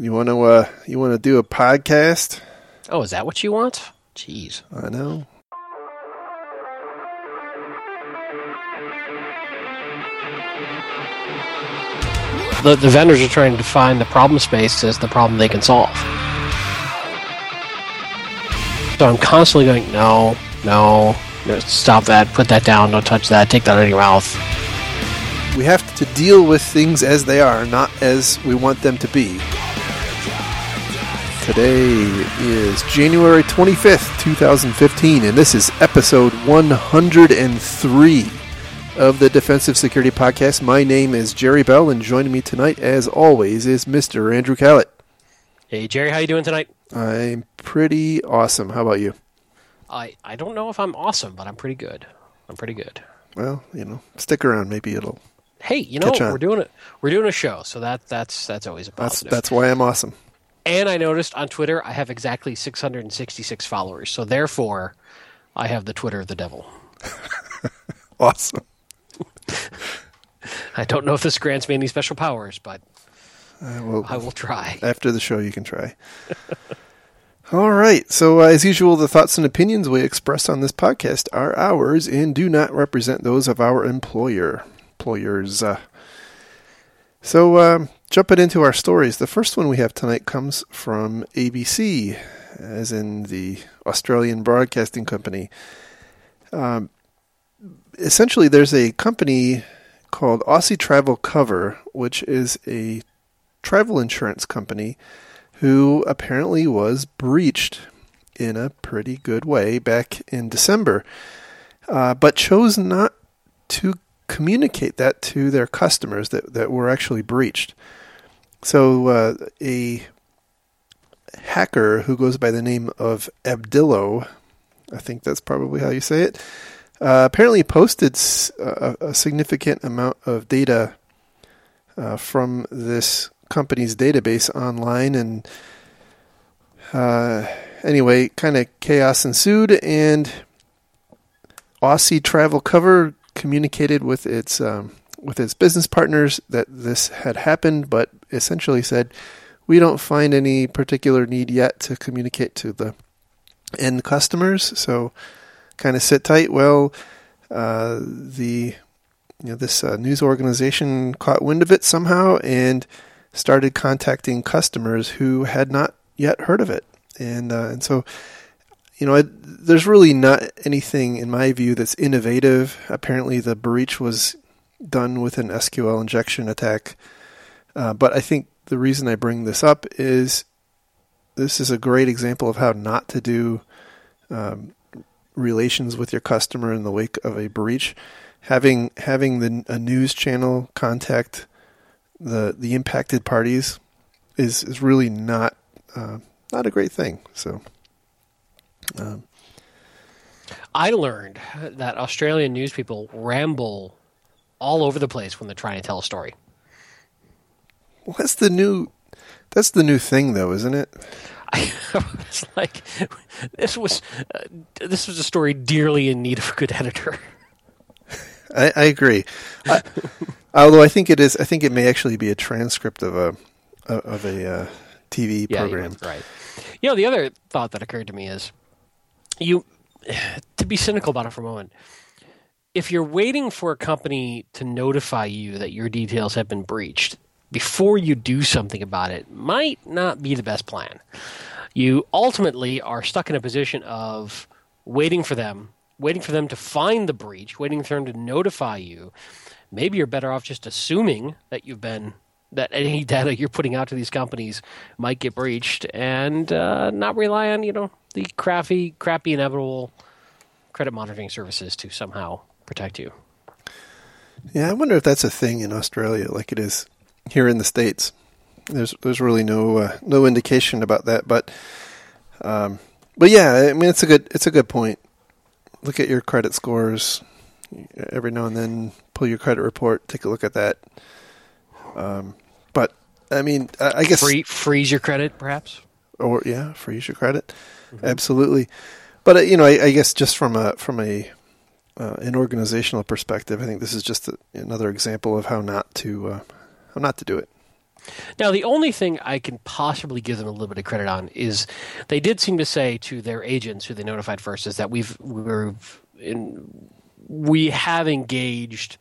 You want to uh, you want to do a podcast? Oh, is that what you want? Jeez. I know. The, the vendors are trying to find the problem space as the problem they can solve. So I'm constantly going, no, no, no, stop that, put that down, don't touch that, take that out of your mouth. We have to deal with things as they are, not as we want them to be. Today is January 25th, 2015, and this is episode 103 of the Defensive Security Podcast. My name is Jerry Bell, and joining me tonight, as always, is Mr. Andrew Kalat. Hey, Jerry, how you doing tonight? I'm pretty awesome. How about you? I, I don't know if I'm awesome, but I'm pretty good. I'm pretty good. Well, you know, stick around. Maybe it'll. Hey, you know, we're doing it. We're doing a show, so that that's that's always a That's positive. that's why I'm awesome. And I noticed on Twitter I have exactly 666 followers. So therefore, I have the Twitter of the devil. Awesome. I don't know if this grants me any special powers, but Uh, well, I will try. after the show you can try. All right. So, uh, as usual, the thoughts and opinions we express on this podcast are ours and do not represent those of our employer, employers. Uh, so, um, jumping into our stories, the first one we have tonight comes from ABC, as in the Australian Broadcasting Company. Um, essentially, there's a company called Aussie Travel Cover, which is a travel insurance company who apparently was breached in a pretty good way back in December, uh, but chose not to communicate that to their customers that, that were actually breached. So, uh, a hacker who goes by the name of Abdillo, I think that's probably how you say it, uh, apparently posted a significant amount of data uh, from this company's database online and uh, anyway kind of chaos ensued and aussie travel cover communicated with its um, with its business partners that this had happened but essentially said we don't find any particular need yet to communicate to the end customers so kind of sit tight. Well uh, the you know this uh, news organization caught wind of it somehow and started contacting customers who had not yet heard of it. And uh, and so you know there's really not anything in my view that's innovative. Apparently the breach was done with an SQL injection attack uh, but I think the reason I bring this up is this is a great example of how not to do um, relations with your customer in the wake of a breach having having the a news channel contact the the impacted parties is is really not uh, not a great thing. So, um, I learned that Australian news people ramble all over the place when they're trying to tell a story. well, that's the new that's the new thing, though, isn't it? I was like, this was uh, this was a story dearly in need of a good editor. I, I agree. I, although I think it is, I think it may actually be a transcript of a of a uh, TV Yeah, program. right. You know, the other thought that occurred to me is you to be cynical about it for a moment. If you're waiting for a company to notify you that your details have been breached before you do something about it, might not be the best plan. You ultimately are stuck in a position of waiting for them, waiting for them to find the breach, waiting for them to notify you. Maybe you're better off just assuming that you've been that any data you're putting out to these companies might get breached and uh, not rely on you know the crappy crappy inevitable credit monitoring services to somehow protect you Yeah, I wonder if that's a thing in Australia, like it is here in the states. There's there's really no uh, no indication about that, but um, but yeah, I mean it's a good it's a good point. Look at your credit scores every now and then. Pull your credit report, take a look at that. Um, but I mean, I, I guess Free, freeze your credit perhaps or yeah, freeze your credit, absolutely. But uh, you know, I, I guess just from a from a uh, an organizational perspective, I think this is just a, another example of how not to uh, how not to do it. Now, the only thing I can possibly give them a little bit of credit on is they did seem to say to their agents, who they notified first, is that we've we're in, we have engaged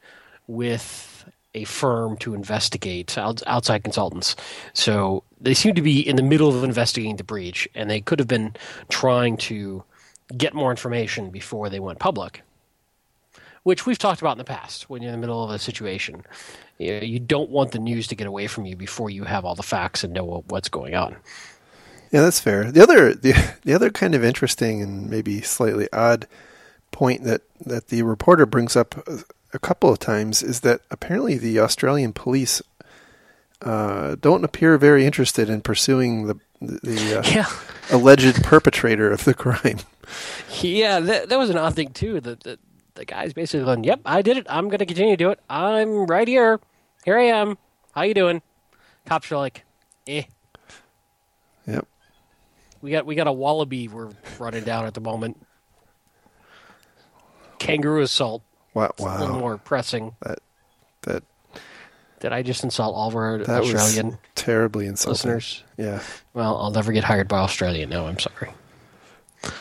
with a firm to investigate outside consultants. So they seem to be in the middle of investigating the breach, and they could have been trying to get more information before they went public which we've talked about in the past when you're in the middle of a situation. You don't want the news to get away from you before you have all the facts and know what's going on. Yeah, that's fair. The other the, the other kind of interesting and maybe slightly odd point that, that the reporter brings up a couple of times is that apparently the Australian police uh, don't appear very interested in pursuing the the uh, yeah. alleged perpetrator of the crime. Yeah, that, that was an odd thing too. That, that the guy's basically going, "Yep, I did it. I'm going to continue to do it. I'm right here. Here I am. How you doing?" Cops are like, "Eh." Yep. We got we got a wallaby we're running down at the moment. Kangaroo assault. Wow! wow. A little more pressing. That that. Did I just insult all of our that Australian terribly insulting. listeners? Yeah. Well, I'll never get hired by Australia. No, I'm sorry.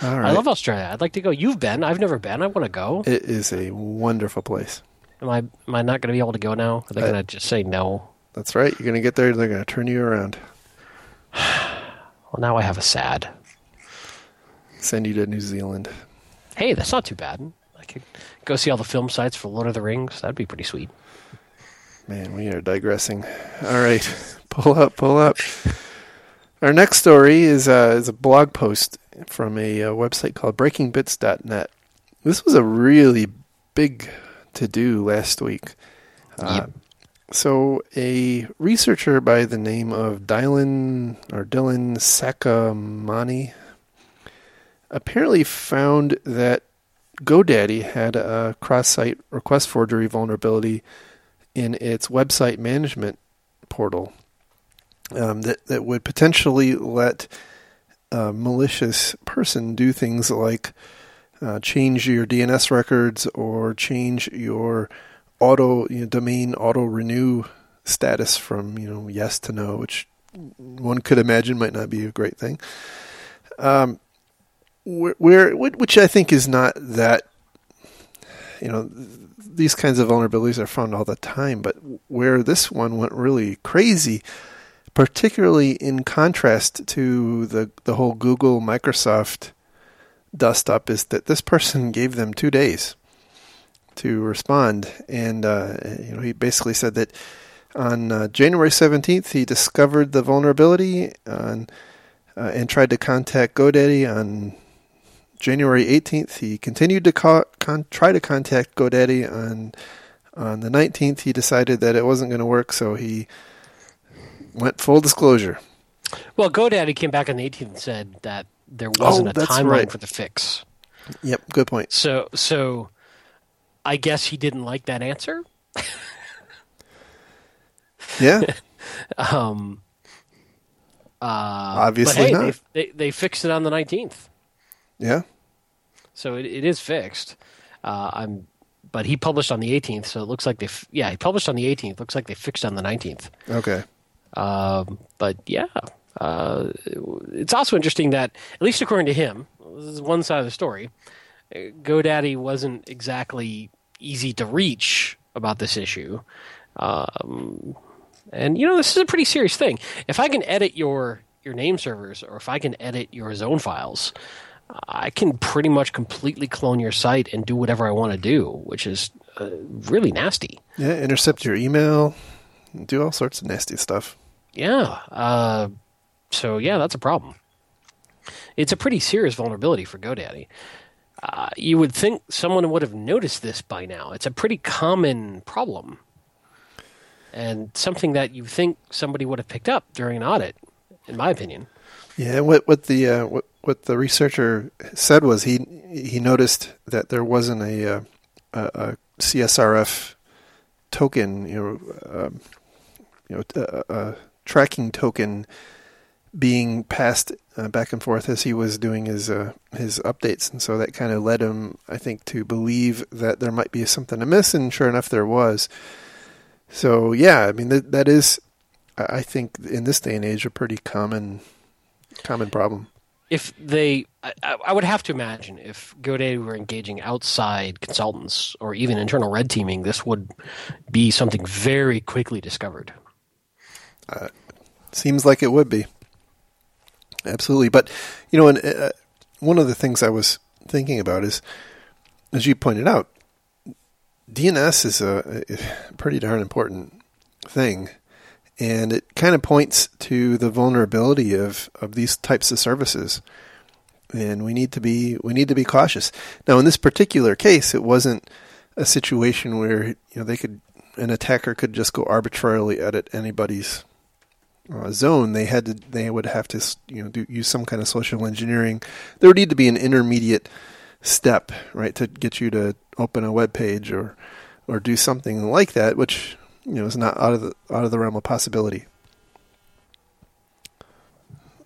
I love Australia. I'd like to go. You've been. I've never been. I want to go. It is a wonderful place. Am I am I not going to be able to go now? Are they going to just say no? That's right. You're going to get there. They're going to turn you around. well, now I have a sad. Send you to New Zealand. Hey, that's not too bad. I could go see all the film sites for Lord of the Rings. That'd be pretty sweet. Man, we are digressing. All right, pull up, pull up. Our next story is, uh, is a blog post from a, a uh, website called breakingbits.net. This was a really big to do last week. Uh, yep. So, a researcher by the name of Dylan or Dylan Saccomani apparently found that GoDaddy had a cross-site request forgery vulnerability in its website management portal um, that that would potentially let a malicious person do things like uh, change your DNS records or change your auto you know, domain auto renew status from you know yes to no, which one could imagine might not be a great thing. Um, where, which I think is not that you know these kinds of vulnerabilities are found all the time, but where this one went really crazy particularly in contrast to the the whole Google Microsoft dust up is that this person gave them two days to respond, and uh, you know he basically said that on uh, January seventeenth he discovered the vulnerability on, uh, and tried to contact GoDaddy on. January 18th, he continued to con- try to contact GoDaddy. On on the 19th, he decided that it wasn't going to work, so he went full disclosure. Well, GoDaddy came back on the 18th and said that there wasn't oh, a timeline right. for the fix. Yep, good point. So, so I guess he didn't like that answer. yeah. um. Uh, Obviously hey, not. They, they, they fixed it on the 19th. Yeah. So it, it is fixed. Uh, I'm, but he published on the 18th, so it looks like they. Yeah, he published on the 18th. Looks like they fixed on the 19th. Okay. Um, but yeah, uh, it's also interesting that, at least according to him, this is one side of the story. GoDaddy wasn't exactly easy to reach about this issue. Um, and you know, this is a pretty serious thing. If I can edit your your name servers, or if I can edit your zone files, I can pretty much completely clone your site and do whatever I want to do, which is uh, really nasty. Yeah, intercept your email, do all sorts of nasty stuff. Yeah. Uh, so yeah, that's a problem. It's a pretty serious vulnerability for GoDaddy. Uh, you would think someone would have noticed this by now. It's a pretty common problem, and something that you think somebody would have picked up during an audit, in my opinion. Yeah, what what the uh, what what the researcher said was he he noticed that there wasn't a uh, a, a CSRF token, you know, um, you know, a, uh, tracking token being passed uh, back and forth as he was doing his uh, his updates, and so that kind of led him, I think, to believe that there might be something amiss, and sure enough, there was. So yeah, I mean that that is I think in this day and age, a pretty common common problem. If they, I, I would have to imagine if GoDaddy were engaging outside consultants or even internal red teaming, this would be something very quickly discovered. Seems like it would be. Absolutely, but you know, and uh, one of the things I was thinking about is, as you pointed out, DNS is a, a pretty darn important thing, and it kind of points to the vulnerability of, of these types of services. And we need to be we need to be cautious. Now, in this particular case, it wasn't a situation where you know they could an attacker could just go arbitrarily edit anybody's uh, zone, they had to they would have to you know do, use some kind of social engineering. There would need to be an intermediate step, right, to get you to open a web page or or do something like that, which you know is not out of the out of the realm of possibility.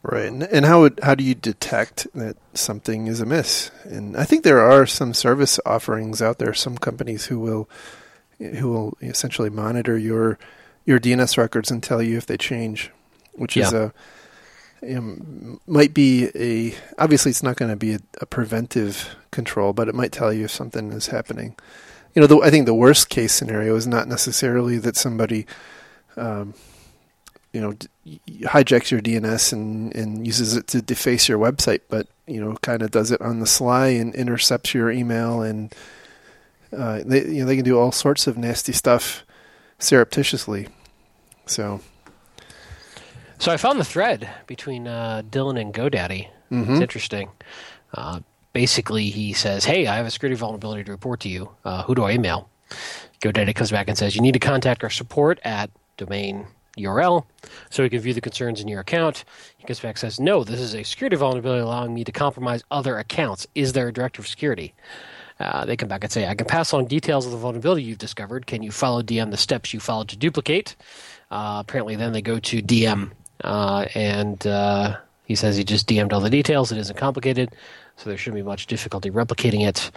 Right, and, and how would how do you detect that something is amiss? And I think there are some service offerings out there, some companies who will who will essentially monitor your your DNS records and tell you if they change, which yeah. is a um, might be a obviously it's not going to be a, a, preventive control, but it might tell you if something is happening. You know, the, I think the worst case scenario is not necessarily that somebody, um, you know, d- hijacks your DNS and, and uses it to deface your website, but you know, kind of does it on the sly and intercepts your email, and uh, they you know they can do all sorts of nasty stuff surreptitiously. So, so I found the thread between uh, Dylan and GoDaddy. Mm-hmm. It's interesting. Uh, basically, he says, "Hey, I have a security vulnerability to report to you. Uh, who do I email?" GoDaddy comes back and says, "You need to contact our support at domain URL so we can view the concerns in your account." He comes back and says, "No, this is a security vulnerability allowing me to compromise other accounts. Is there a director of security?" Uh, they come back and say, I can pass along details of the vulnerability you've discovered. Can you follow DM the steps you followed to duplicate? Uh, apparently, then they go to DM, uh, and uh, he says he just DM'd all the details. It isn't complicated, so there shouldn't be much difficulty replicating it.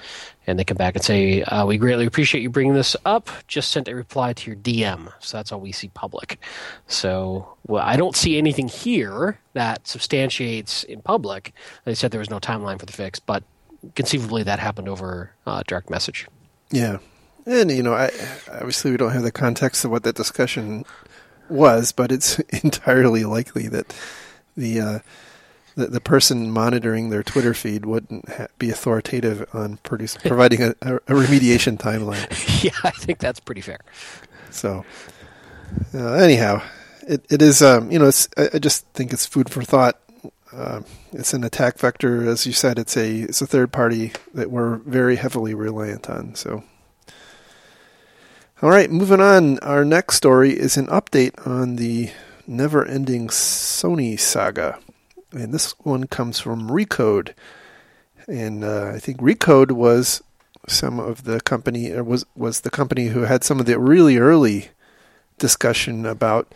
And they come back and say, uh, We greatly appreciate you bringing this up. Just sent a reply to your DM. So that's all we see public. So well, I don't see anything here that substantiates in public. They said there was no timeline for the fix, but conceivably that happened over uh, direct message. Yeah, and you know, I, obviously we don't have the context of what that discussion was, but it's entirely likely that the uh, the, the, person monitoring their Twitter feed wouldn't ha- be authoritative on produce, providing a, a, remediation timeline. yeah, I think that's pretty fair. So, uh, anyhow, it it is um, you know it's I, I just think it's food for thought uh, it's an attack vector, as you said. It's a it's a third party that we're very heavily reliant on. So, all right, moving on. Our next story is an update on the never-ending Sony saga, and this one comes from Recode, and uh, I think Recode was some of the company or was was the company who had some of the really early discussion about.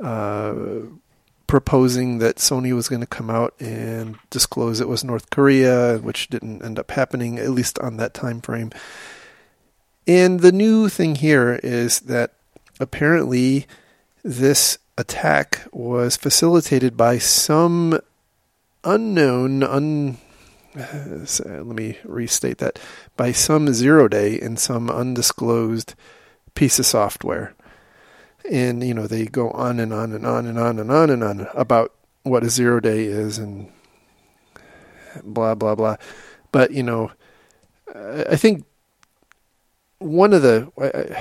Uh, proposing that Sony was going to come out and disclose it was North Korea, which didn't end up happening, at least on that time frame. And the new thing here is that apparently this attack was facilitated by some unknown, un, let me restate that, by some zero day in some undisclosed piece of software and you know they go on and on and on and on and on and on about what a zero day is and blah blah blah. But you know i think one of the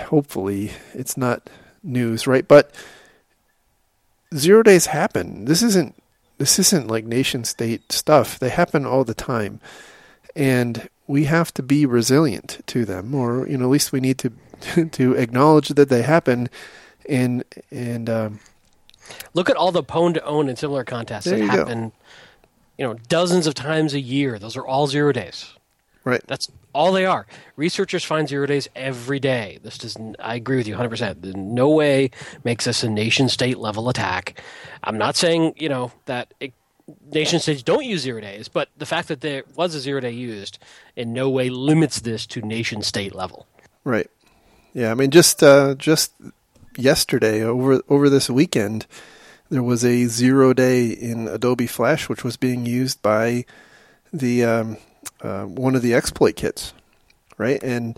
hopefully it's not news right? But zero days happen. This isn't this isn't like nation state stuff. They happen all the time. And we have to be resilient to them or you know at least we need to to acknowledge that they happen and and um, look at all the Pwn2Own and similar contests that you happen. Go. You know, dozens of times a year. Those are all zero days. Right. That's all they are. Researchers find zero days every day. This doesn't. I agree with you 100. percent No way makes this a nation state level attack. I'm not saying you know that. It, nation states don't use zero days, but the fact that there was a zero day used in no way limits this to nation state level. Right. Yeah, I mean, just uh, just yesterday over over this weekend there was a zero day in Adobe Flash which was being used by the um, uh, one of the exploit kits, right? And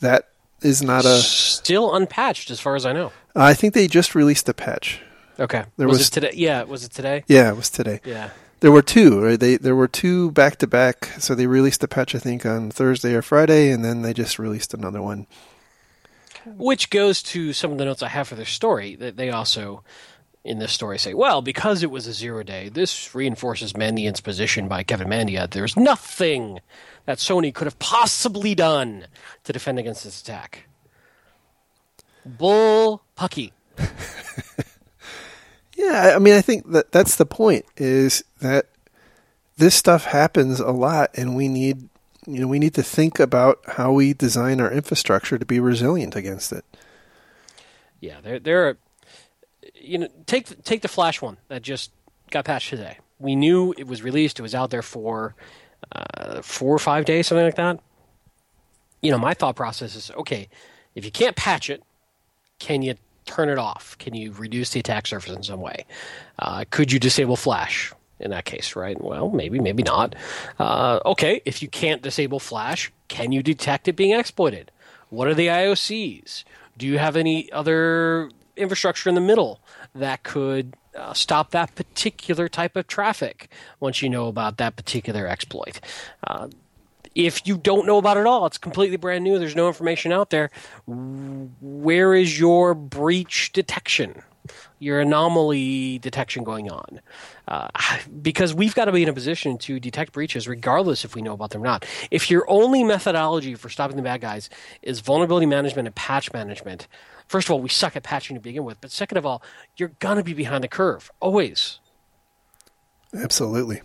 that is not a still unpatched as far as I know. I think they just released a patch. Okay. There was, was- it today? Yeah, was it today? Yeah, it was today. Yeah. There were two. Right? They there were two back to back. So they released a patch I think on Thursday or Friday, and then they just released another one. Which goes to some of the notes I have for their story that they also in this story say, well, because it was a zero day, this reinforces Mandiant's position by Kevin Mandia. There's nothing that Sony could have possibly done to defend against this attack. Bull pucky. Yeah, I mean, I think that that's the point is that this stuff happens a lot, and we need you know we need to think about how we design our infrastructure to be resilient against it. Yeah, there there are you know take take the Flash one that just got patched today. We knew it was released. It was out there for uh, four or five days, something like that. You know, my thought process is okay. If you can't patch it, can you turn it off? Can you reduce the attack surface in some way? Uh, could you disable Flash in that case? Right? Well, maybe, maybe not. Uh, okay, if you can't disable Flash, can you detect it being exploited? What are the IOCs? Do you have any other infrastructure in the middle that could uh, stop that particular type of traffic once you know about that particular exploit? Uh, if you don't know about it all, it's completely brand new. There's no information out there. Where is your breach detection? Your anomaly detection going on? Uh, because we've got to be in a position to detect breaches regardless if we know about them or not. If your only methodology for stopping the bad guys is vulnerability management and patch management, first of all, we suck at patching to begin with. But second of all, you're going to be behind the curve, always. Absolutely.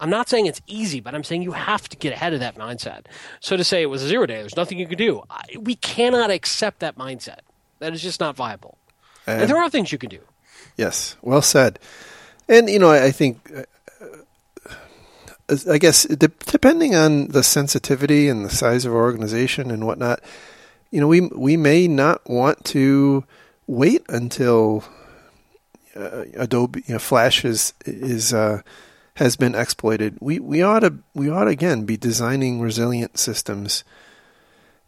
I'm not saying it's easy, but I'm saying you have to get ahead of that mindset. So to say it was a zero day, there's nothing you can do. I, we cannot accept that mindset. That is just not viable. And, And- there are things you can do. Yes, well said. And you know, I, I think, uh, uh, I guess, de- depending on the sensitivity and the size of our organization and whatnot, you know, we we may not want to wait until uh, Adobe you know, Flash is is uh, has been exploited. We we ought to we ought to, again be designing resilient systems,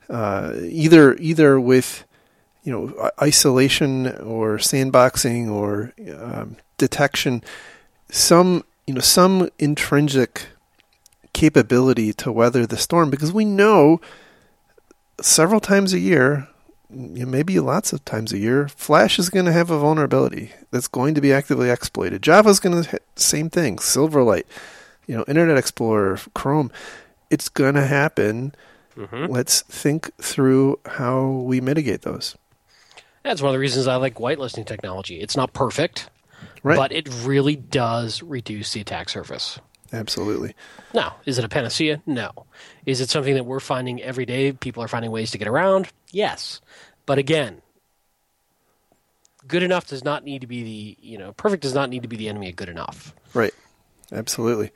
uh, either either with you know isolation or sandboxing or um, detection some you know some intrinsic capability to weather the storm. Because we know several times a year maybe lots of times a year flash is going to have a vulnerability that's going to be actively exploited. Java's going to same thing silverlight you know internet explorer chrome. It's going to happen let's think through how we mitigate those That's one of the reasons I like whitelisting technology. It's not perfect, Right. but it really does reduce the attack surface. Absolutely. Now, is it a panacea? No. Is it something that we're finding every day? People are finding ways to get around? Yes. But again, good enough does not need to be the, you know, perfect does not need to be the enemy of good enough. Right. Absolutely.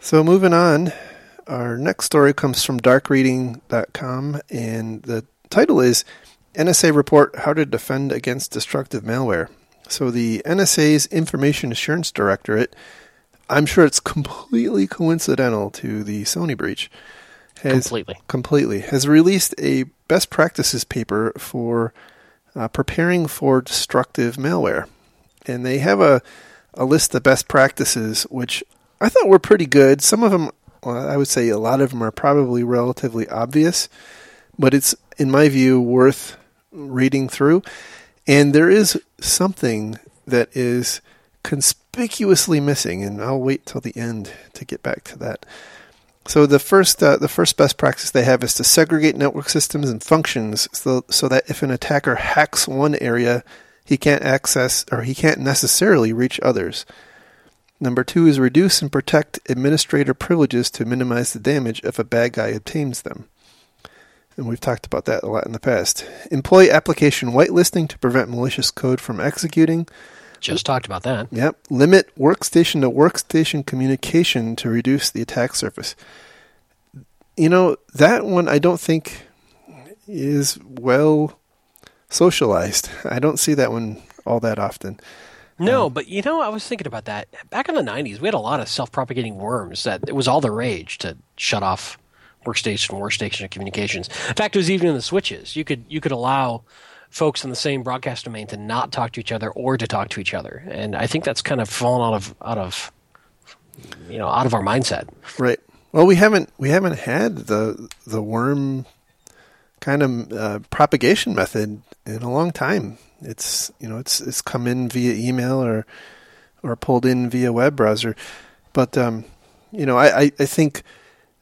So moving on, our next story comes from darkreading.com and the title is NSA report how to defend against destructive malware. So the NSA's Information Assurance Directorate, I'm sure it's completely coincidental to the Sony breach, has Completely. completely has released a best practices paper for uh, preparing for destructive malware, and they have a a list of best practices which I thought were pretty good. Some of them, well, I would say, a lot of them are probably relatively obvious, but it's in my view worth reading through. And there is something that is conspicuously missing, and I'll wait till the end to get back to that. So the first uh, the first best practice they have is to segregate network systems and functions so so that if an attacker hacks one area, he can't access or he can't necessarily reach others. Number two is reduce and protect administrator privileges to minimize the damage if a bad guy obtains them. And we've talked about that a lot in the past. Employ application whitelisting to prevent malicious code from executing. Just talked about that. Yep. Limit workstation to workstation communication to reduce the attack surface. You know, that one I don't think is well socialized. I don't see that one all that often. No, um, but you know, I was thinking about that. Back in the 90s, we had a lot of self propagating worms that it was all the rage to shut off workstation, workstation communications. In fact, it was even in the switches. You could you could allow folks in the same broadcast domain to not talk to each other or to talk to each other. And I think that's kind of fallen out of out of you know, out of our mindset. Right. Well, we haven't we haven't had the the worm kind of uh, propagation method in a long time. It's you know it's it's come in via email or or pulled in via web browser, but um, you know I, I, I think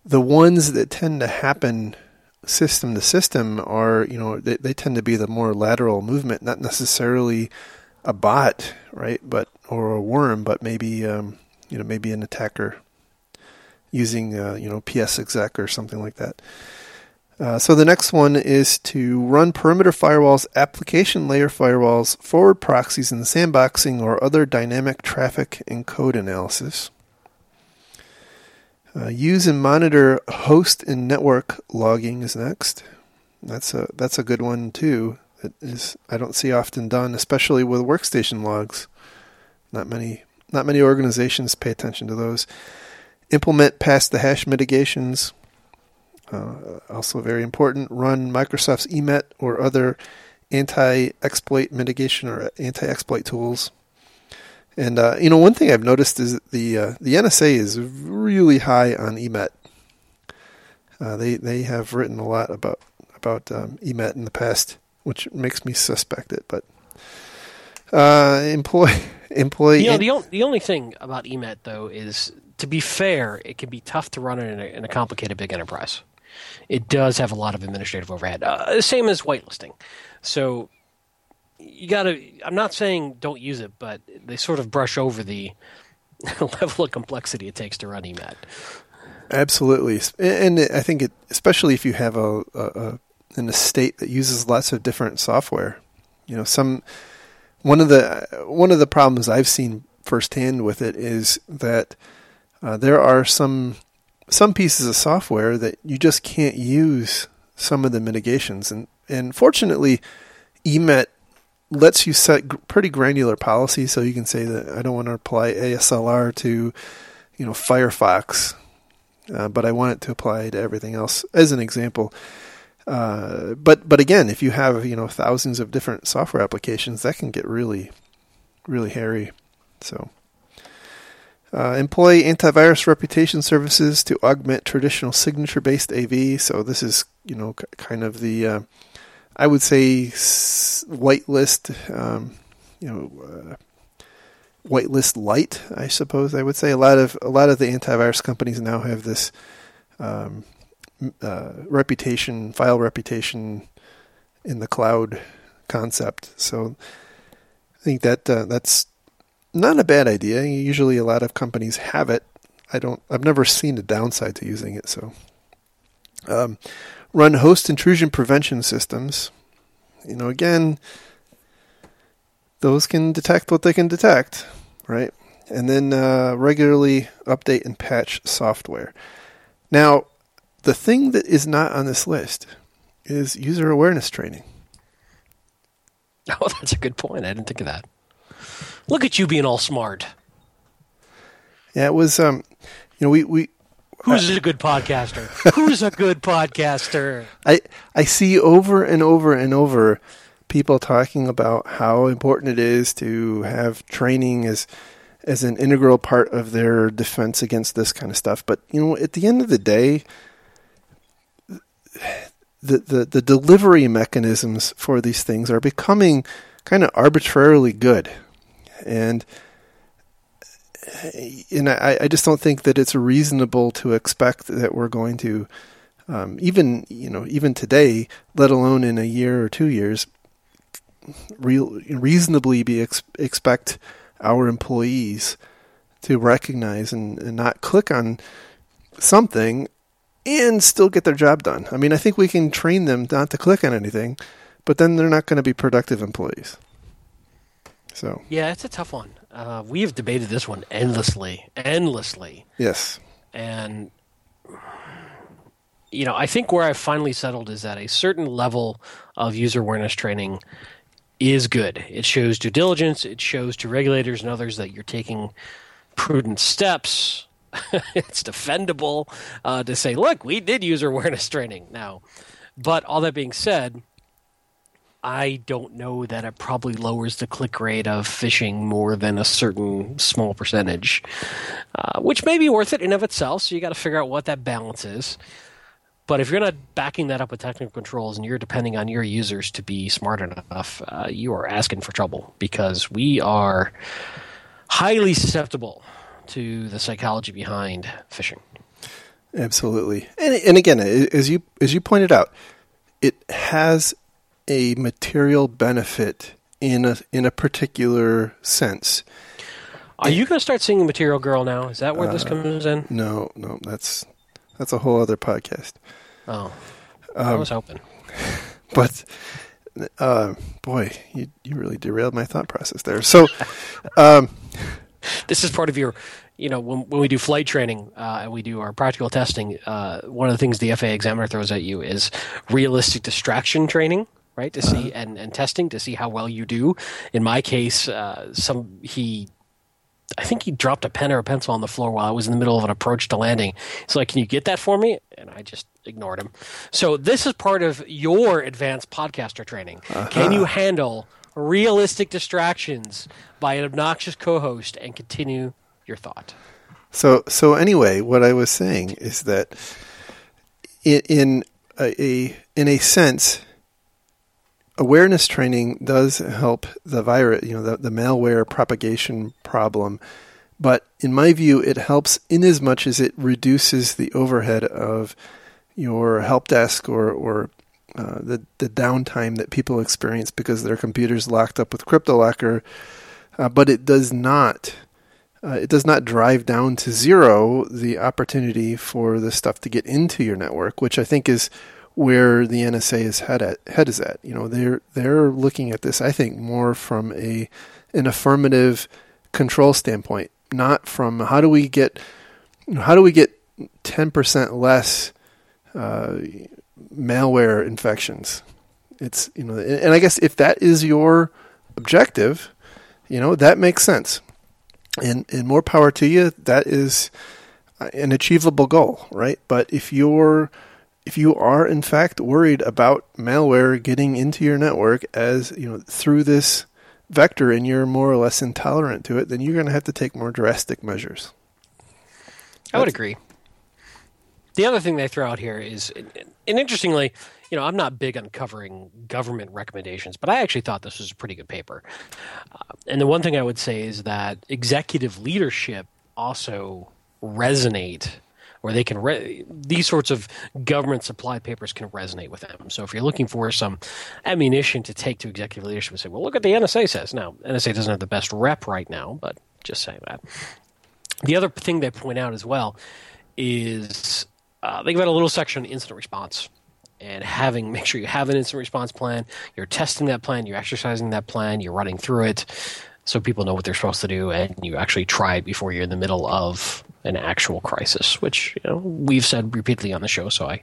the ones that tend to happen system to system are you know they, they tend to be the more lateral movement, not necessarily a bot, right? But or a worm, but maybe um, you know maybe an attacker using uh, you know PsExec or something like that. Uh, so the next one is to run perimeter firewalls, application layer firewalls, forward proxies, and sandboxing or other dynamic traffic and code analysis. Uh, use and monitor host and network logging is next. That's a that's a good one too. That is I don't see often done, especially with workstation logs. Not many not many organizations pay attention to those. Implement pass the hash mitigations. Uh, also very important. Run Microsoft's EMET or other anti-exploit mitigation or anti-exploit tools. And uh, you know, one thing I've noticed is the uh, the NSA is really high on EMET. Uh, they they have written a lot about about um, EMET in the past, which makes me suspect it. But uh, employee employee. You know, the only the only thing about EMET though is, to be fair, it can be tough to run it in a, in a complicated big enterprise. It does have a lot of administrative overhead, uh, same as whitelisting. So you got to. I'm not saying don't use it, but they sort of brush over the level of complexity it takes to run EMET. Absolutely, and I think it, especially if you have a, a an estate that uses lots of different software. You know, some one of the one of the problems I've seen firsthand with it is that uh, there are some some pieces of software that you just can't use some of the mitigations, and and fortunately, EMET lets you set g- pretty granular policy, so you can say that I don't want to apply ASLR to you know Firefox, uh, but I want it to apply to everything else. As an example. Uh, but but again, if you have you know thousands of different software applications, that can get really, really hairy. So, uh, employ antivirus reputation services to augment traditional signature-based AV. So this is you know kind of the uh, I would say whitelist, um, you know. Uh, whitelist light, I suppose I would say a lot of a lot of the antivirus companies now have this um, uh, reputation, file reputation in the cloud concept. So I think that uh, that's not a bad idea. Usually, a lot of companies have it. I don't. I've never seen a downside to using it. So, um, run host intrusion prevention systems. You know, again, those can detect what they can detect, right? And then uh, regularly update and patch software. Now, the thing that is not on this list is user awareness training. Oh, that's a good point. I didn't think of that. Look at you being all smart. Yeah, it was. Um, you know, we we Who's a good podcaster? Who's a good podcaster? I I see over and over and over people talking about how important it is to have training as as an integral part of their defense against this kind of stuff. But you know, at the end of the day, the the, the delivery mechanisms for these things are becoming kind of arbitrarily good, and and I, I just don't think that it's reasonable to expect that we're going to um, even you know even today, let alone in a year or two years, real, reasonably be ex- expect our employees to recognize and, and not click on something and still get their job done. I mean, I think we can train them not to click on anything, but then they're not going to be productive employees. So Yeah, it's a tough one. Uh, we have debated this one endlessly, endlessly, yes, and you know, I think where I've finally settled is that a certain level of user awareness training is good. It shows due diligence. It shows to regulators and others that you're taking prudent steps. it's defendable uh, to say, look, we did user awareness training now. But all that being said, I don't know that it probably lowers the click rate of phishing more than a certain small percentage, uh, which may be worth it in of itself. So you got to figure out what that balance is. But if you're not backing that up with technical controls and you're depending on your users to be smart enough, uh, you are asking for trouble because we are highly susceptible to the psychology behind phishing. Absolutely, and and again, as you as you pointed out, it has a material benefit in a in a particular sense. Are you going to start singing "Material Girl" now? Is that where uh, this comes in? No, no, that's that's a whole other podcast. Oh, um, I was hoping. But uh, boy, you you really derailed my thought process there. So, um, this is part of your you know, when, when we do flight training uh, and we do our practical testing, uh, one of the things the FAA examiner throws at you is realistic distraction training, right? To see uh-huh. and, and testing to see how well you do. In my case, uh, some he, I think he dropped a pen or a pencil on the floor while I was in the middle of an approach to landing. He's like, "Can you get that for me?" And I just ignored him. So this is part of your advanced podcaster training. Uh-huh. Can you handle realistic distractions by an obnoxious co-host and continue your thought. So, so anyway, what I was saying is that in, in a, a in a sense, awareness training does help the virus, you know, the, the malware propagation problem. But in my view, it helps in as much as it reduces the overhead of your help desk or, or uh, the, the downtime that people experience because their computer's locked up with CryptoLocker. Uh, but it does not uh, it does not drive down to zero the opportunity for the stuff to get into your network, which I think is where the NSA is head at head is at. You know, they're they're looking at this, I think, more from a an affirmative control standpoint, not from how do we get how do we get ten percent less uh, malware infections. It's you know, and I guess if that is your objective, you know that makes sense and and more power to you. That is an achievable goal, right? But if you're if you are in fact worried about malware getting into your network as you know through this vector and you're more or less intolerant to it, then you're going to have to take more drastic measures. I would agree. The other thing they throw out here is, and interestingly, you know, I'm not big on covering government recommendations, but I actually thought this was a pretty good paper. Uh, and the one thing I would say is that executive leadership also resonate or they can re- these sorts of government supply papers can resonate with them. So if you're looking for some ammunition to take to executive leadership and say, well, look at the NSA says. Now, NSA doesn't have the best rep right now, but just saying that. The other thing they point out as well is uh, they've got a little section on incident response and having make sure you have an incident response plan. You're testing that plan, you're exercising that plan, you're running through it, so people know what they're supposed to do, and you actually try it before you're in the middle of an actual crisis, which you know we've said repeatedly on the show. So I,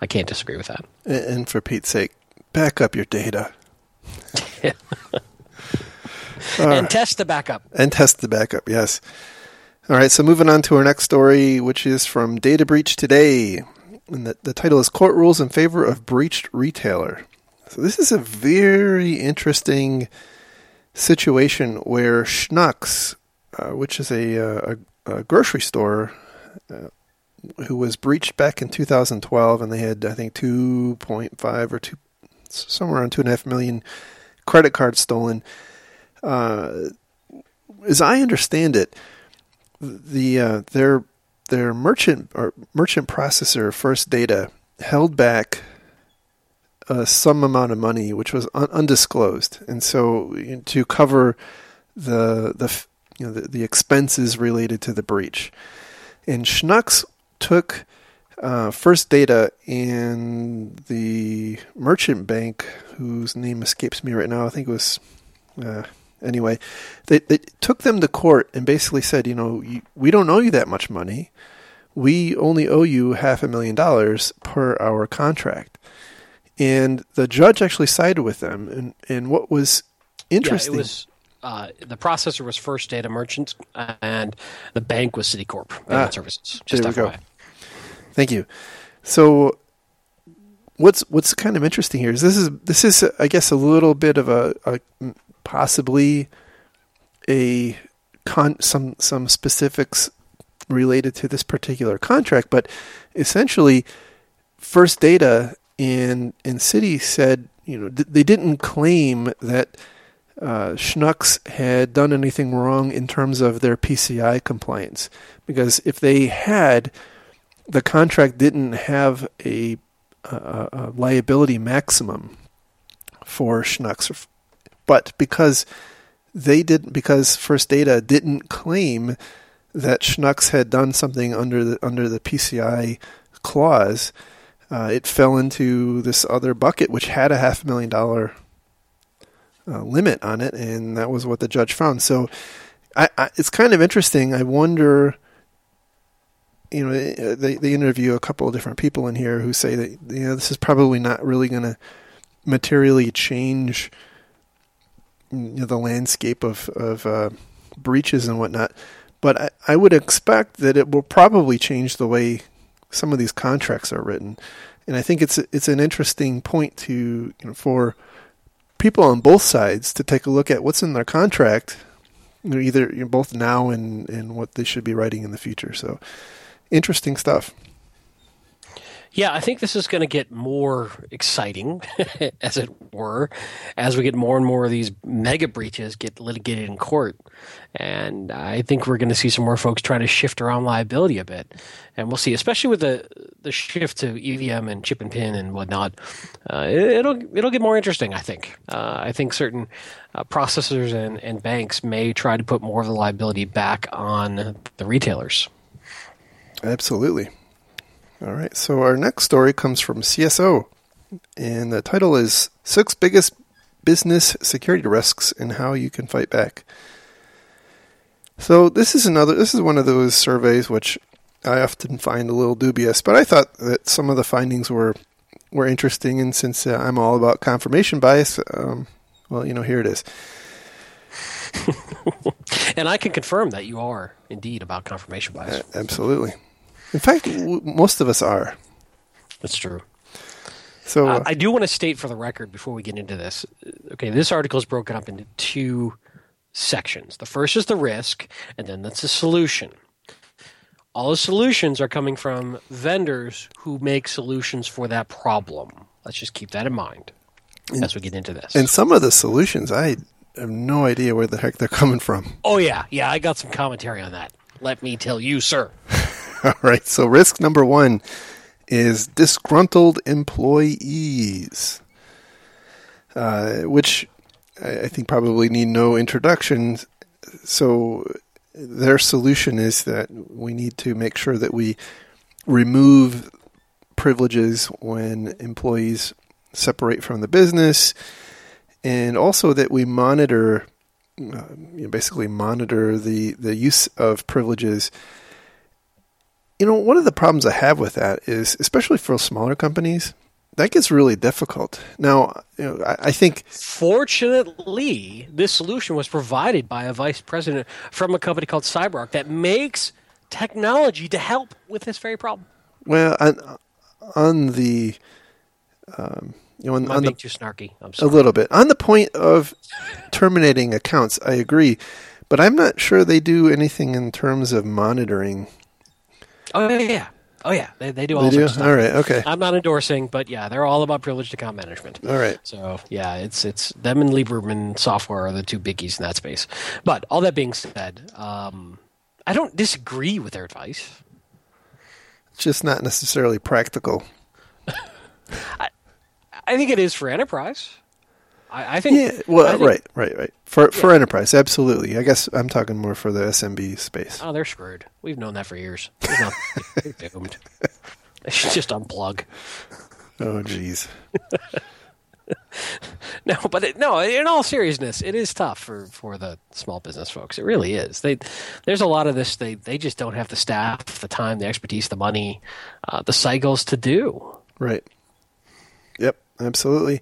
I can't disagree with that. And for Pete's sake, back up your data. and test the backup. And test the backup. Yes. All right. So moving on to our next story, which is from Data Breach Today and the, the title is Court Rules in Favor of Breached Retailer. So this is a very interesting situation where Schnucks, uh, which is a, uh, a, a grocery store, uh, who was breached back in 2012, and they had I think 2.5 or two, somewhere around two and a half million credit cards stolen. Uh, as I understand it, the uh, their their merchant or merchant processor first data held back uh, some amount of money which was un- undisclosed, and so to cover the the you know the, the expenses related to the breach, and Schnucks took uh, first data in the merchant bank whose name escapes me right now. I think it was. Uh, anyway, they, they took them to court and basically said, you know, we don't owe you that much money. we only owe you half a million dollars per our contract. And the judge actually sided with them. And, and what was interesting. Yeah, it was uh, the processor was First Data Merchants, and the bank was Citicorp Payment Ah, Services. Just there we go. Thank you. So, what's what's kind of interesting here is this is this is I guess a little bit of a, a possibly a con some some specifics related to this particular contract, but essentially, First Data and and Citi said you know th- they didn't claim that. Uh, Schnucks had done anything wrong in terms of their PCI compliance. Because if they had, the contract didn't have a, a, a liability maximum for Schnucks, but because they didn't, because First Data didn't claim that Schnucks had done something under the under the PCI clause, uh, it fell into this other bucket, which had a half million dollar uh, limit on it, and that was what the judge found. So, I, I, it's kind of interesting. I wonder you know they they interview a couple of different people in here who say that you know this is probably not really going to materially change you know, the landscape of of uh, breaches and whatnot, but I, I would expect that it will probably change the way some of these contracts are written, and I think it's it's an interesting point to you know, for people on both sides to take a look at what's in their contract, either you know, both now and and what they should be writing in the future. So interesting stuff. Yeah, I think this is going to get more exciting, as it were, as we get more and more of these mega breaches get litigated in court. And I think we're going to see some more folks trying to shift around liability a bit. And we'll see, especially with the, the shift to EVM and chip and pin and whatnot. Uh, it, will it'll get more interesting, I think. Uh, I think certain uh, processors and, and banks may try to put more of the liability back on the retailers. Absolutely. All right. So our next story comes from CSO, and the title is Six Biggest Business Security Risks and How You Can Fight Back. So this is another this is one of those surveys which I often find a little dubious, but I thought that some of the findings were were interesting and since uh, I'm all about confirmation bias, um, well, you know, here it is. and I can confirm that you are indeed about confirmation bias. Uh, absolutely. In fact, w- most of us are. That's true. So Uh, I do want to state for the record before we get into this. Okay, this article is broken up into two sections. The first is the risk, and then that's the solution. All the solutions are coming from vendors who make solutions for that problem. Let's just keep that in mind as we get into this. and some of the solutions, I have no idea where the heck they're coming from. oh yeah, yeah, I got some commentary on that. Let me tell you, sir. All right. So risk number one is disgruntled employees, uh, which I think probably need no introduction. So their solution is that we need to make sure that we remove privileges when employees separate from the business, and also that we monitor, uh, you know, basically monitor the the use of privileges you know, one of the problems I have with that is, especially for smaller companies, that gets really difficult. Now, you know, I, I think Fortunately, this solution was provided by a vice president from a company called CyberArk that makes technology to help with this very problem. well on, on the um, you know on, on the too snarky? I'm a little bit on the point of terminating accounts. I agree, but I'm not sure they do anything in terms of monitoring. Oh yeah, oh yeah, they, they do all They do. stuff. All right. Okay. I'm not endorsing, but yeah, they're all about privileged account management. All right. So yeah, it's it's them and Lieberman software are the two biggies in that space. But all that being said, um, I don't disagree with their advice. It's just not necessarily practical. I think it is for enterprise. I, I think. Yeah. Well, think- right, right, right. For for enterprise, absolutely. I guess I'm talking more for the SMB space. Oh, they're screwed. We've known that for years. There's no- they're doomed. They should just unplug. Oh, jeez. no, but it, no. In all seriousness, it is tough for, for the small business folks. It really is. They there's a lot of this. They they just don't have the staff, the time, the expertise, the money, uh, the cycles to do. Right. Yep. Absolutely.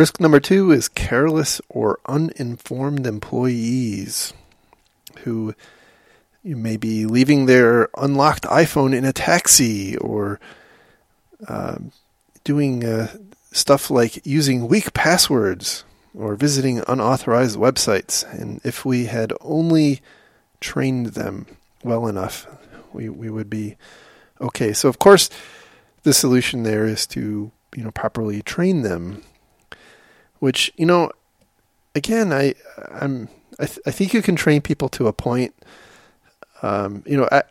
Risk number two is careless or uninformed employees who you may be leaving their unlocked iPhone in a taxi or um, doing uh, stuff like using weak passwords or visiting unauthorized websites. And if we had only trained them well enough, we, we would be okay. So, of course, the solution there is to you know properly train them which you know, again, I I'm I, th- I think you can train people to a point. Um, you know, I,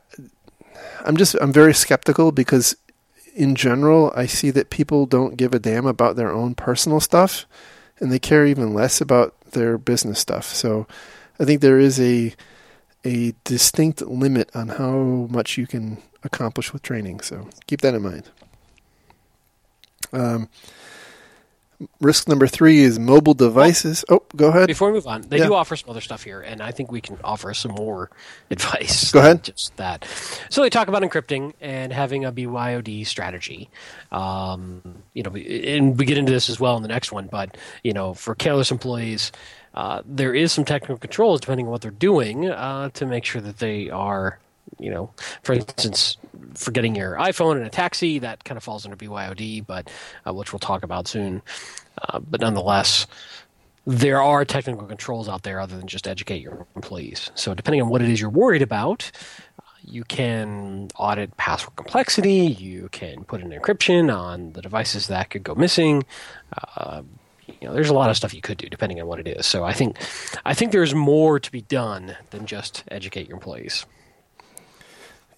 I'm just I'm very skeptical because in general I see that people don't give a damn about their own personal stuff, and they care even less about their business stuff. So I think there is a a distinct limit on how much you can accomplish with training. So keep that in mind. Um, Risk number three is mobile devices. Oh, go ahead. Before we move on, they yeah. do offer some other stuff here, and I think we can offer some more advice. Go ahead. Just that. So they talk about encrypting and having a BYOD strategy. Um, you know, and we get into this as well in the next one. But you know, for careless employees, uh, there is some technical controls depending on what they're doing uh, to make sure that they are you know, for instance, forgetting your iPhone in a taxi, that kind of falls under BYOD, but uh, which we'll talk about soon. Uh, but nonetheless, there are technical controls out there other than just educate your employees. So depending on what it is you're worried about, uh, you can audit password complexity. You can put an encryption on the devices that could go missing. Uh, you know, there's a lot of stuff you could do depending on what it is. So I think, I think there's more to be done than just educate your employees.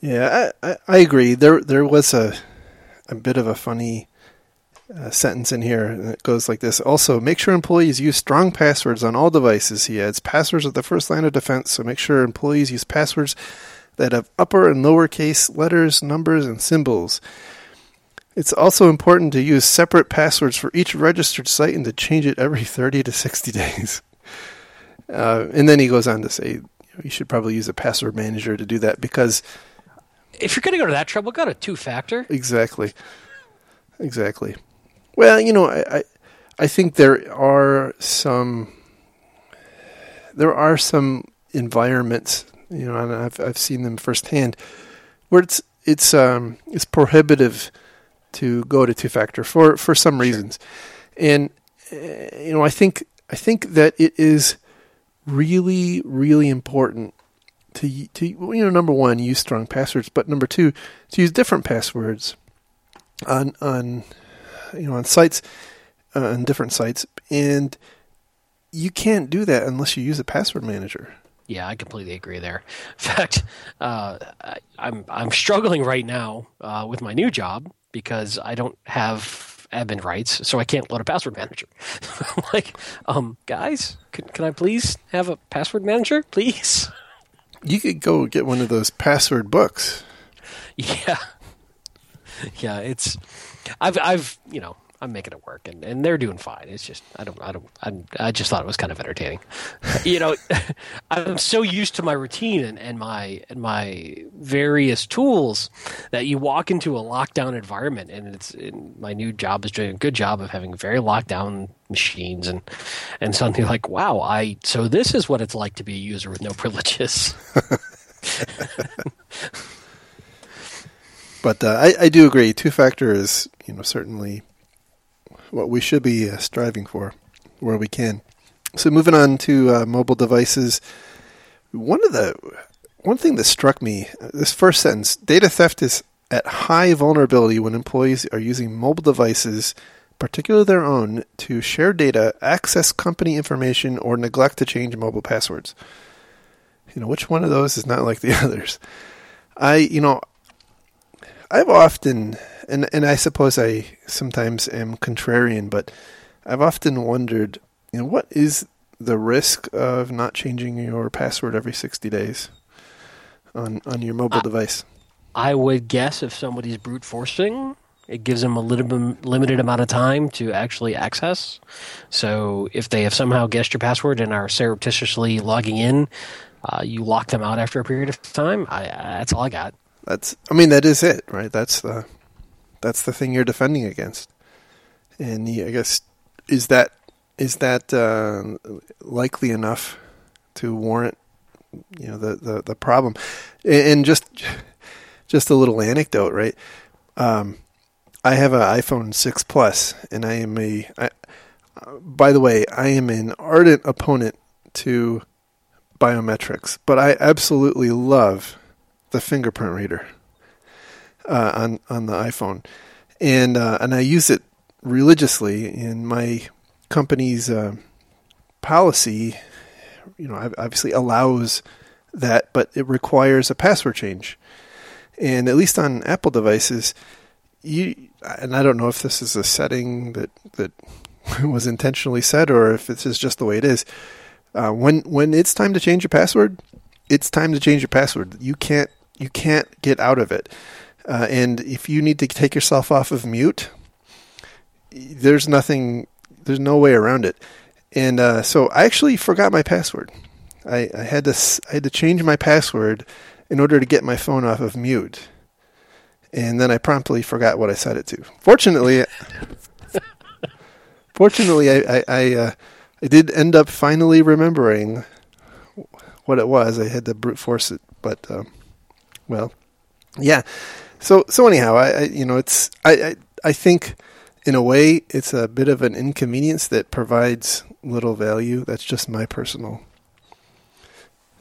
Yeah, I, I, I agree. There there was a a bit of a funny uh, sentence in here that goes like this. Also, make sure employees use strong passwords on all devices. He adds passwords are the first line of defense, so make sure employees use passwords that have upper and lowercase letters, numbers, and symbols. It's also important to use separate passwords for each registered site and to change it every 30 to 60 days. Uh, and then he goes on to say you, you should probably use a password manager to do that because if you're going to go to that trouble, go to two factor. Exactly. Exactly. Well, you know, I, I, I think there are some there are some environments, you know, and I've I've seen them firsthand, where it's it's um it's prohibitive to go to two factor for for some reasons, and uh, you know I think I think that it is really really important to to you know number one use strong passwords, but number two to use different passwords on on you know on sites uh, on different sites, and you can't do that unless you use a password manager. Yeah, I completely agree there. In fact, uh, I, am I'm, I'm struggling right now uh, with my new job because I don't have admin rights, so I can't load a password manager. like, um, guys, can, can I please have a password manager, please? You could go get one of those password books. Yeah. Yeah, it's I've I've, you know, I'm making it work and, and they're doing fine. It's just I don't I don't I'm, i just thought it was kind of entertaining. you know, I'm so used to my routine and, and my and my various tools that you walk into a lockdown environment and it's and my new job is doing a good job of having very locked down machines and and suddenly like wow I so this is what it's like to be a user with no privileges. but uh, I, I do agree. Two factor is you know certainly what we should be uh, striving for where we can. So moving on to uh, mobile devices, one of the one thing that struck me this first sentence: data theft is at high vulnerability when employees are using mobile devices particularly their own, to share data, access company information, or neglect to change mobile passwords. You know, which one of those is not like the others? I, you know, I've often, and and I suppose I sometimes am contrarian, but I've often wondered, you know, what is the risk of not changing your password every sixty days on on your mobile device? I would guess if somebody's brute forcing It gives them a little limited amount of time to actually access. So if they have somehow guessed your password and are surreptitiously logging in, uh, you lock them out after a period of time. I, that's all I got. That's. I mean, that is it, right? That's the. That's the thing you're defending against. And the, I guess is that is that uh, likely enough to warrant you know the the, the problem? And just just a little anecdote, right? Um, I have an iPhone 6 Plus, and I am a. I, by the way, I am an ardent opponent to biometrics, but I absolutely love the fingerprint reader uh, on on the iPhone, and uh, and I use it religiously. In my company's uh, policy, you know, obviously allows that, but it requires a password change. And at least on Apple devices, you and I don't know if this is a setting that that was intentionally set or if this is just the way it is. Uh, when when it's time to change your password, it's time to change your password. You can't you can't get out of it. Uh, and if you need to take yourself off of mute, there's nothing, there's no way around it. And uh, so I actually forgot my password. I, I had to I had to change my password in order to get my phone off of mute. And then I promptly forgot what I set it to. Fortunately, fortunately, I I, I, uh, I did end up finally remembering what it was. I had to brute force it, but um, well, yeah. So so anyhow, I, I you know it's I, I I think in a way it's a bit of an inconvenience that provides little value. That's just my personal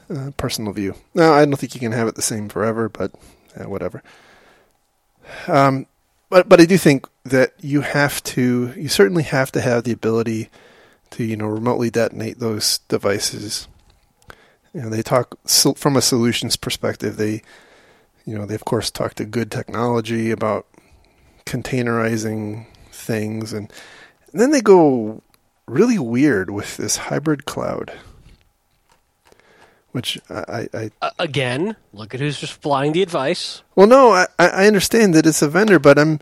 uh, personal view. Now I don't think you can have it the same forever, but uh, whatever. Um, but but I do think that you have to you certainly have to have the ability to you know remotely detonate those devices. You know, they talk so, from a solutions perspective. They you know, they of course talk to good technology about containerizing things, and, and then they go really weird with this hybrid cloud. Which I, I uh, again look at who's just flying the advice. Well, no, I, I understand that it's a vendor, but I'm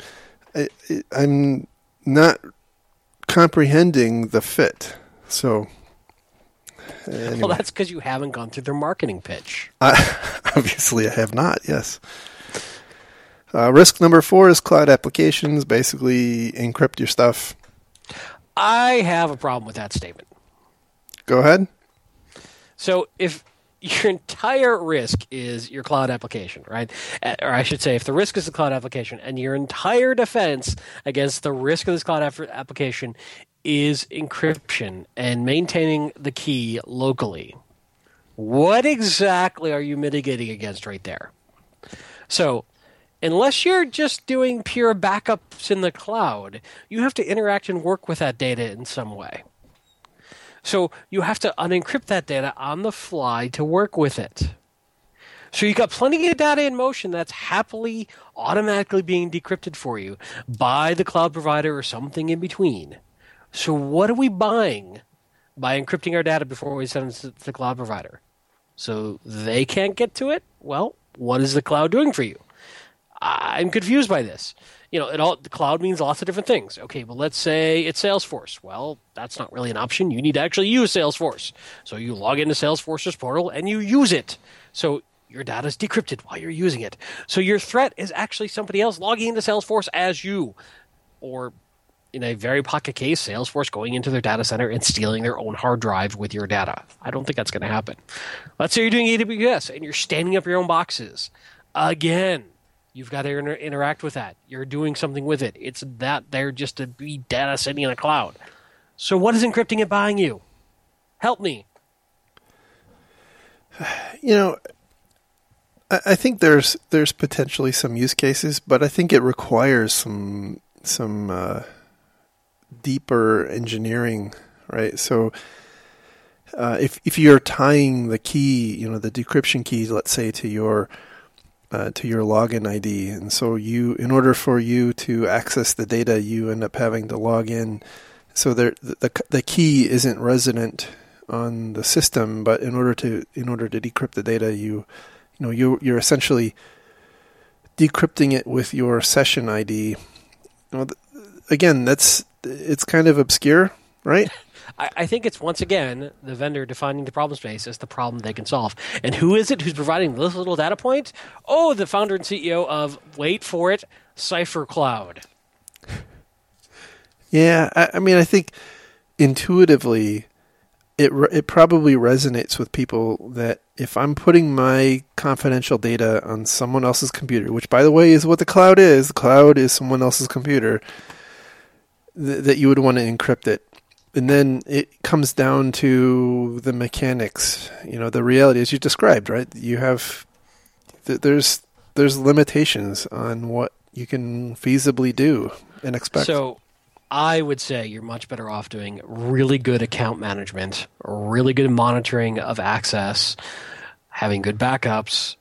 I, I'm not comprehending the fit. So Anyway. Well, that's because you haven't gone through their marketing pitch. I, obviously, I have not. Yes. Uh, risk number four is cloud applications. Basically, encrypt your stuff. I have a problem with that statement. Go ahead. So, if your entire risk is your cloud application, right? Uh, or I should say, if the risk is the cloud application and your entire defense against the risk of this cloud application is encryption and maintaining the key locally. What exactly are you mitigating against right there? So, unless you're just doing pure backups in the cloud, you have to interact and work with that data in some way. So, you have to unencrypt that data on the fly to work with it. So you've got plenty of data in motion that's happily automatically being decrypted for you by the cloud provider or something in between. So what are we buying by encrypting our data before we send it to the cloud provider? So they can't get to it? Well, what is the cloud doing for you? I'm confused by this. You know, it all the cloud means lots of different things. Okay, well, let's say it's Salesforce. Well, that's not really an option. You need to actually use Salesforce. So you log into Salesforce's portal and you use it. So your data is decrypted while you're using it. So your threat is actually somebody else logging into Salesforce as you, or in a very pocket case, Salesforce going into their data center and stealing their own hard drive with your data. I don't think that's going to happen. Let's say you're doing AWS and you're standing up your own boxes. Again, you've got to inter- interact with that. You're doing something with it. It's that there just to be data sitting in a cloud. So, what is encrypting it buying you? Help me. You know, I think there's there's potentially some use cases, but I think it requires some some uh, deeper engineering, right? So uh, if if you're tying the key, you know, the decryption key, let's say, to your uh, to your login ID, and so you, in order for you to access the data, you end up having to log in. So there, the, the key isn't resident on the system, but in order to in order to decrypt the data, you you know you you're essentially decrypting it with your session ID well, again, that's it's kind of obscure, right? I, I think it's once again the vendor defining the problem space as the problem they can solve. And who is it who's providing this little data point? Oh, the founder and CEO of wait for it, Cipher Cloud. Yeah, I, I mean, I think intuitively, it re- it probably resonates with people that if I'm putting my confidential data on someone else's computer, which by the way is what the cloud is, the cloud is someone else's computer, th- that you would want to encrypt it. And then it comes down to the mechanics, you know, the reality as you described, right? You have th- there's there's limitations on what you can feasibly do and expect. So I would say you're much better off doing really good account management, really good monitoring of access, having good backups,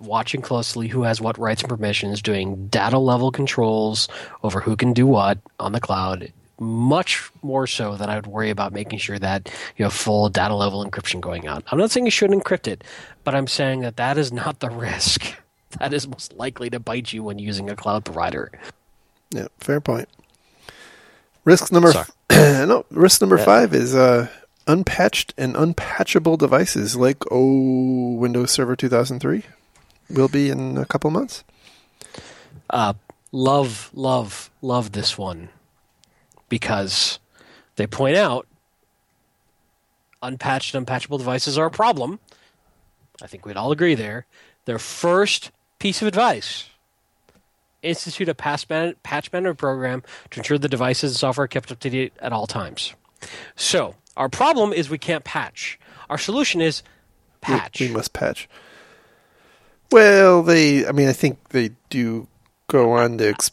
watching closely who has what rights and permissions, doing data level controls over who can do what on the cloud. Much more so than I would worry about making sure that you have full data level encryption going on. I'm not saying you shouldn't encrypt it, but I'm saying that that is not the risk. That is most likely to bite you when using a cloud provider. Yeah, fair point. Risk number Sorry. no, risk number Yeah. five is uh, unpatched and unpatchable devices like oh Windows Server 2003 will be in a couple months. uh, love, love, love this one because they point out unpatched, unpatchable devices are a problem. I think we'd all agree there. Their first piece of advice institute a patch, man- patch management program to ensure the devices and software are kept up to date at all times. So, our problem is we can't patch. Our solution is patch. We, must patch. Well, they. I mean, I think they do go on to ex-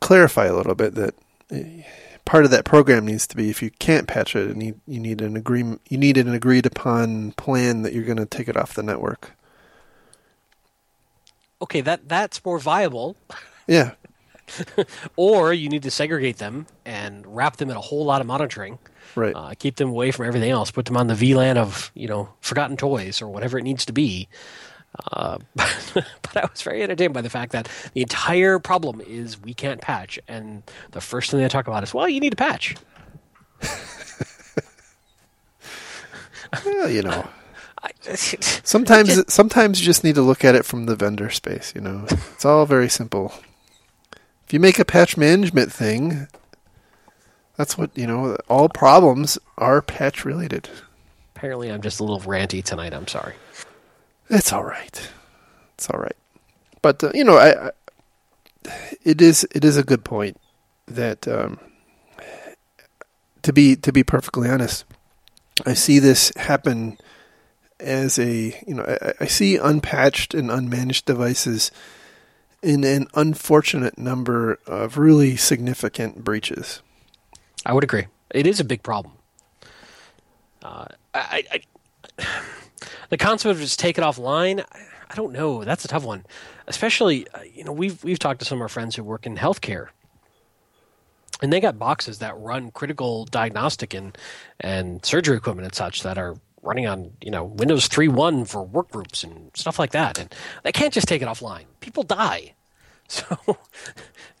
clarify a little bit that eh, part of that program needs to be if you can't patch it, and you, you need an agreement. You need an agreed upon plan that you're going to take it off the network. okay, that that's more viable. Yeah, or you need to segregate them and wrap them in a whole lot of monitoring. right. Uh, keep them away from everything else. Put them on the VLAN of you know forgotten toys or whatever it needs to be. Uh, but I was very entertained by the fact that the entire problem is we can't patch, and the first thing they talk about is, well, you need to patch. well, you know. Sometimes, sometimes you just need to look at it from the vendor space. You know, it's all very simple. If you make a patch management thing, that's what you know. All problems are patch related. apparently, I'm just a little ranty tonight. I'm sorry. It's all right. It's all right. But uh, you know, I, I it is it is a good point that um, to be to be perfectly honest, I see this happen as a you know I, I see unpatched and unmanaged devices in an unfortunate number of really significant breaches. I would agree. It is a big problem. Uh, I, I, I, the concept of just take it offline, I, don't know. That's a tough one. Especially, uh, you know, we've we've talked to some of our friends who work in healthcare, and they got boxes that run critical diagnostic and and surgery equipment and such that are running on you know Windows 3.1 for work groups and stuff like that, and they can't just take it offline. People die. So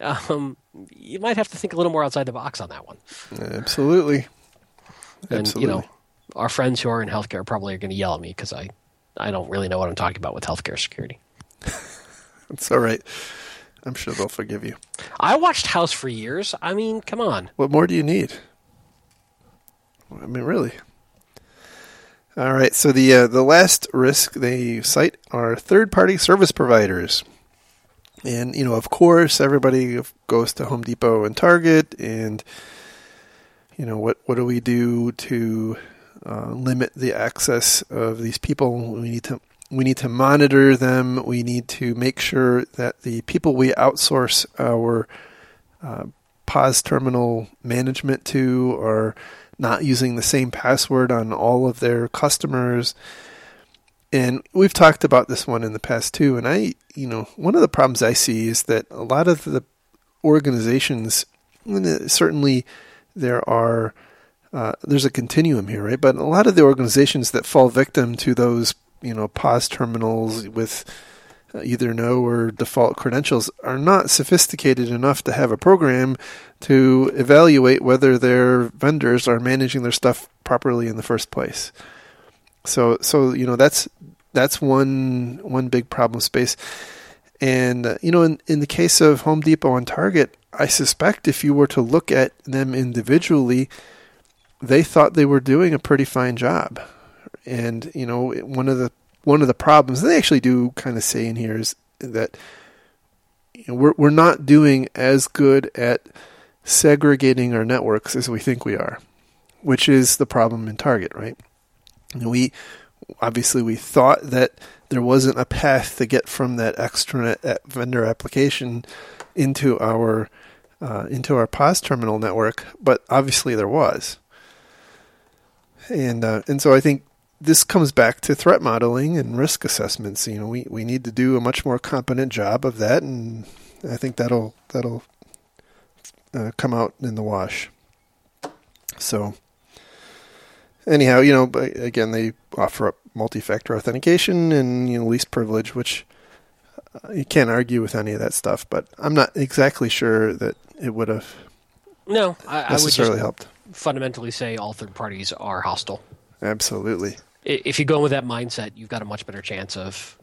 um, you might have to think a little more outside the box on that one. Absolutely. And Absolutely. you know, our friends who are in healthcare probably are going to yell at me because I, I don't really know what I'm talking about with healthcare security. It's all right. I'm sure they'll forgive you. I watched House for years. I mean, come on. What more do you need? I mean, really. All right. So the uh, the last risk they cite are third party service providers, and you know, of course, everybody goes to Home Depot and Target, and you know, what what do we do to uh, limit the access of these people? We need to we need to monitor them. We need to make sure that the people we outsource our uh, POS terminal management to are not using the same password on all of their customers. And we've talked about this one in the past too. And I, you know, one of the problems I see is that a lot of the organizations, certainly there are, uh, there's a continuum here, right? But a lot of the organizations that fall victim to those, you know, POS terminals with uh, either no or default credentials are not sophisticated enough to have a program to evaluate whether their vendors are managing their stuff properly in the first place. So so you know that's that's one one big problem space. And uh, you know in in the case of Home Depot and Target, I suspect if you were to look at them individually, they thought they were doing a pretty fine job. And you know one of the one of the problems they actually do kind of say in here is that you know, we're we're not doing as good at segregating our networks as we think we are, which is the problem in Target, right? And We obviously we thought that there wasn't a path to get from that extranet vendor application into our uh, into our POS terminal network, but obviously there was, and uh, and so I think this comes back to threat modeling and risk assessments. You know, we, we need to do a much more competent job of that, and I think that'll that'll uh, come out in the wash. So, anyhow, you know, again, they offer up multi-factor authentication and you know least privilege, which uh, you can't argue with any of that stuff. But I'm not exactly sure that it would have no I, necessarily I would helped. Fundamentally, say all third parties are hostile. Absolutely. If you go with that mindset, you've got a much better chance of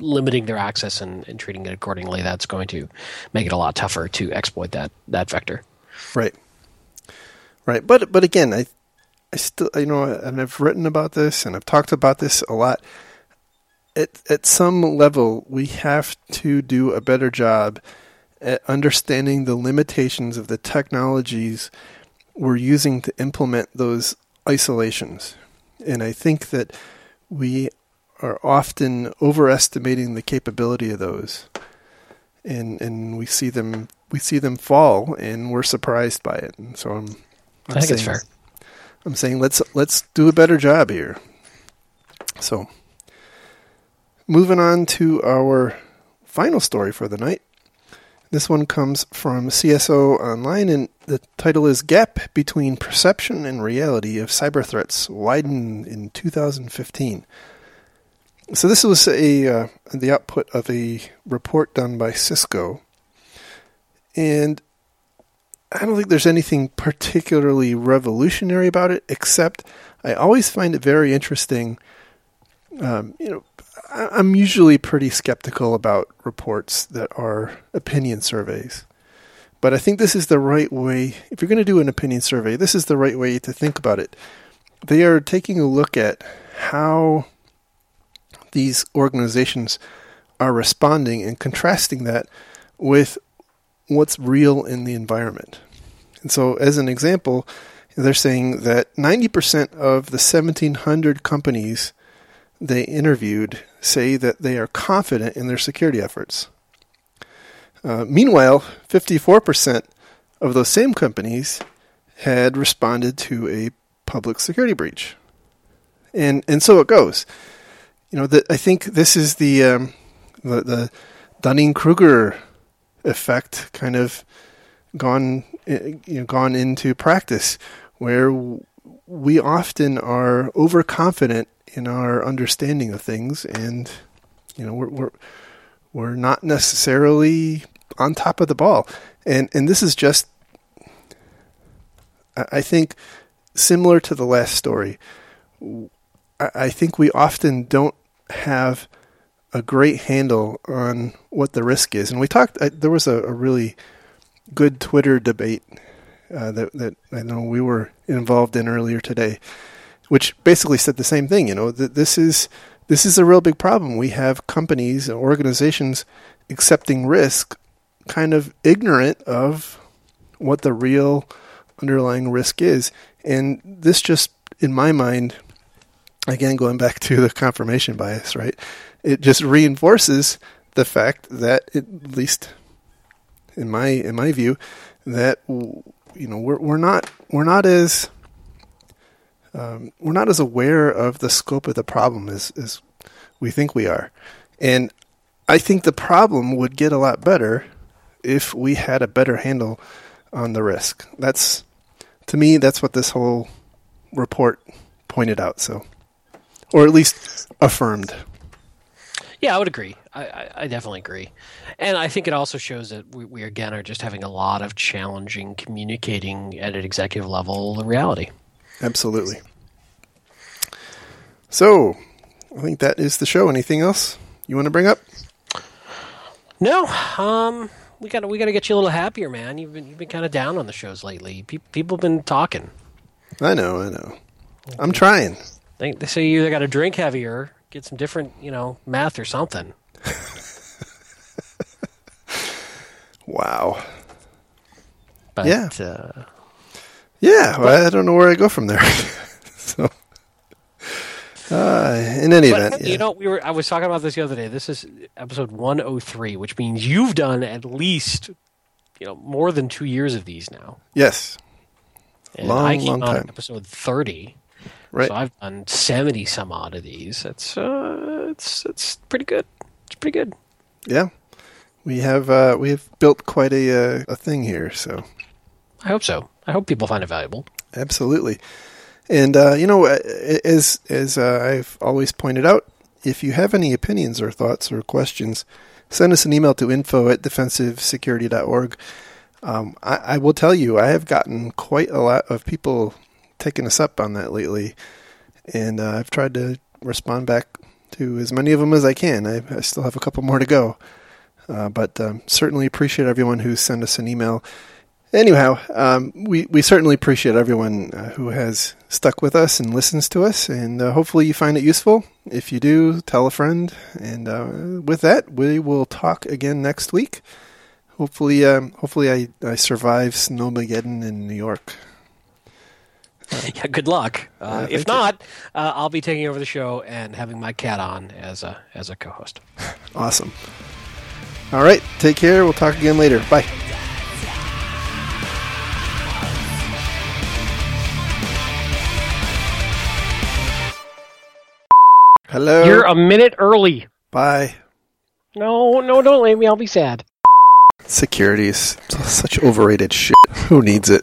limiting their access and, and treating it accordingly. That's going to make it a lot tougher to exploit that that vector. Right. Right. But but again, I I still you know and I've written about this and I've talked about this a lot. At at some level, we have to do a better job at understanding the limitations of the technologies we're using to implement those isolations. And I think that we are often overestimating the capability of those. And and we see them we see them fall and we're surprised by it. And so I'm, I'm i think saying, it's fair. I'm saying let's let's do a better job here. So moving on to our final story for the night. This one comes from CSO Online, and the title is Gap Between Perception and Reality of Cyber Threats Widen in 2015. So, this was a uh, the output of a report done by Cisco. And I don't think there's anything particularly revolutionary about it, except I always find it very interesting. Um, you know, I'm usually pretty skeptical about reports that are opinion surveys. But I think this is the right way. If you're going to do an opinion survey, this is the right way to think about it. They are taking a look at how these organizations are responding and contrasting that with what's real in the environment. And so, as an example, they're saying that 90% of the 1,700 companies they interviewed say that they are confident in their security efforts. Uh, meanwhile, 54% of those same companies had responded to a public security breach. And and so it goes. You know, the, I think this is the um, the, the Dunning Kruger effect kind of gone you know gone into practice, where we often are overconfident in our understanding of things, and you know we're we're we're not necessarily on top of the ball, and and this is just I think similar to the last story. I think we often don't have a great handle on what the risk is, and we talked. There was a, a really good Twitter debate uh, that that I know we were involved in earlier today, which basically said the same thing. You know that this is this is a real big problem. We have companies and organizations accepting risk, kind of ignorant of what the real underlying risk is, and this just, in my mind, again going back to the confirmation bias, right? It just reinforces the fact that, at least in my in my view, that you know we're we're not we're not as um, we're not as aware of the scope of the problem as, as we think we are. And I think the problem would get a lot better if we had a better handle on the risk. That's, to me, that's what this whole report pointed out. So, or at least affirmed. Yeah, I would agree. I, I, I definitely agree, and I think it also shows that we, we again are just having a lot of challenging communicating at an executive level the reality. Absolutely. So, I think that is the show. Anything else you want to bring up? No, um, we got we got to get you a little happier, man. You've been you've been kind of down on the shows lately. Pe- people have been talking. I know, I know. I'm trying. They, they say you either got to drink heavier, get some different, you know, math or something. Wow. But, Yeah. Uh, Yeah, well, I don't know where I go from there. so, uh, in any but event, you yeah. know, we were. I was talking about this the other day. This is episode 103, which means you've done at least, you know, more than two years of these now. yes, And Long, I came long on time. episode 30. Right. So I've done 70 some odd of these. It's uh, it's it's pretty good. It's pretty good. yeah, we have uh, we have built quite a uh, a thing here. So I hope so. I hope people find it valuable. absolutely, and uh, you know, uh, as as uh, I've always pointed out, if you have any opinions or thoughts or questions, send us an email to info at defensivesecurity.org. Um, I, I will tell you, I have gotten quite a lot of people taking us up on that lately, and uh, I've tried to respond back to as many of them as I can. I, I still have a couple more to go, uh, but um, certainly appreciate everyone who sent us an email. Anyhow, um, we we certainly appreciate everyone uh, who has stuck with us and listens to us, and uh, hopefully you find it useful. If you do, tell a friend. And uh, with that, we will talk again next week. Hopefully, um, hopefully I, I survive Snowmageddon in New York. Yeah, good luck. Uh, if not, uh, I'll be taking over the show and having my cat on as a as a co-host. Awesome. All right, take care. We'll talk again later. Bye. Hello. You're a minute early. Bye. No, no, don't leave me. I'll be sad. Security is such overrated shit. Who needs it?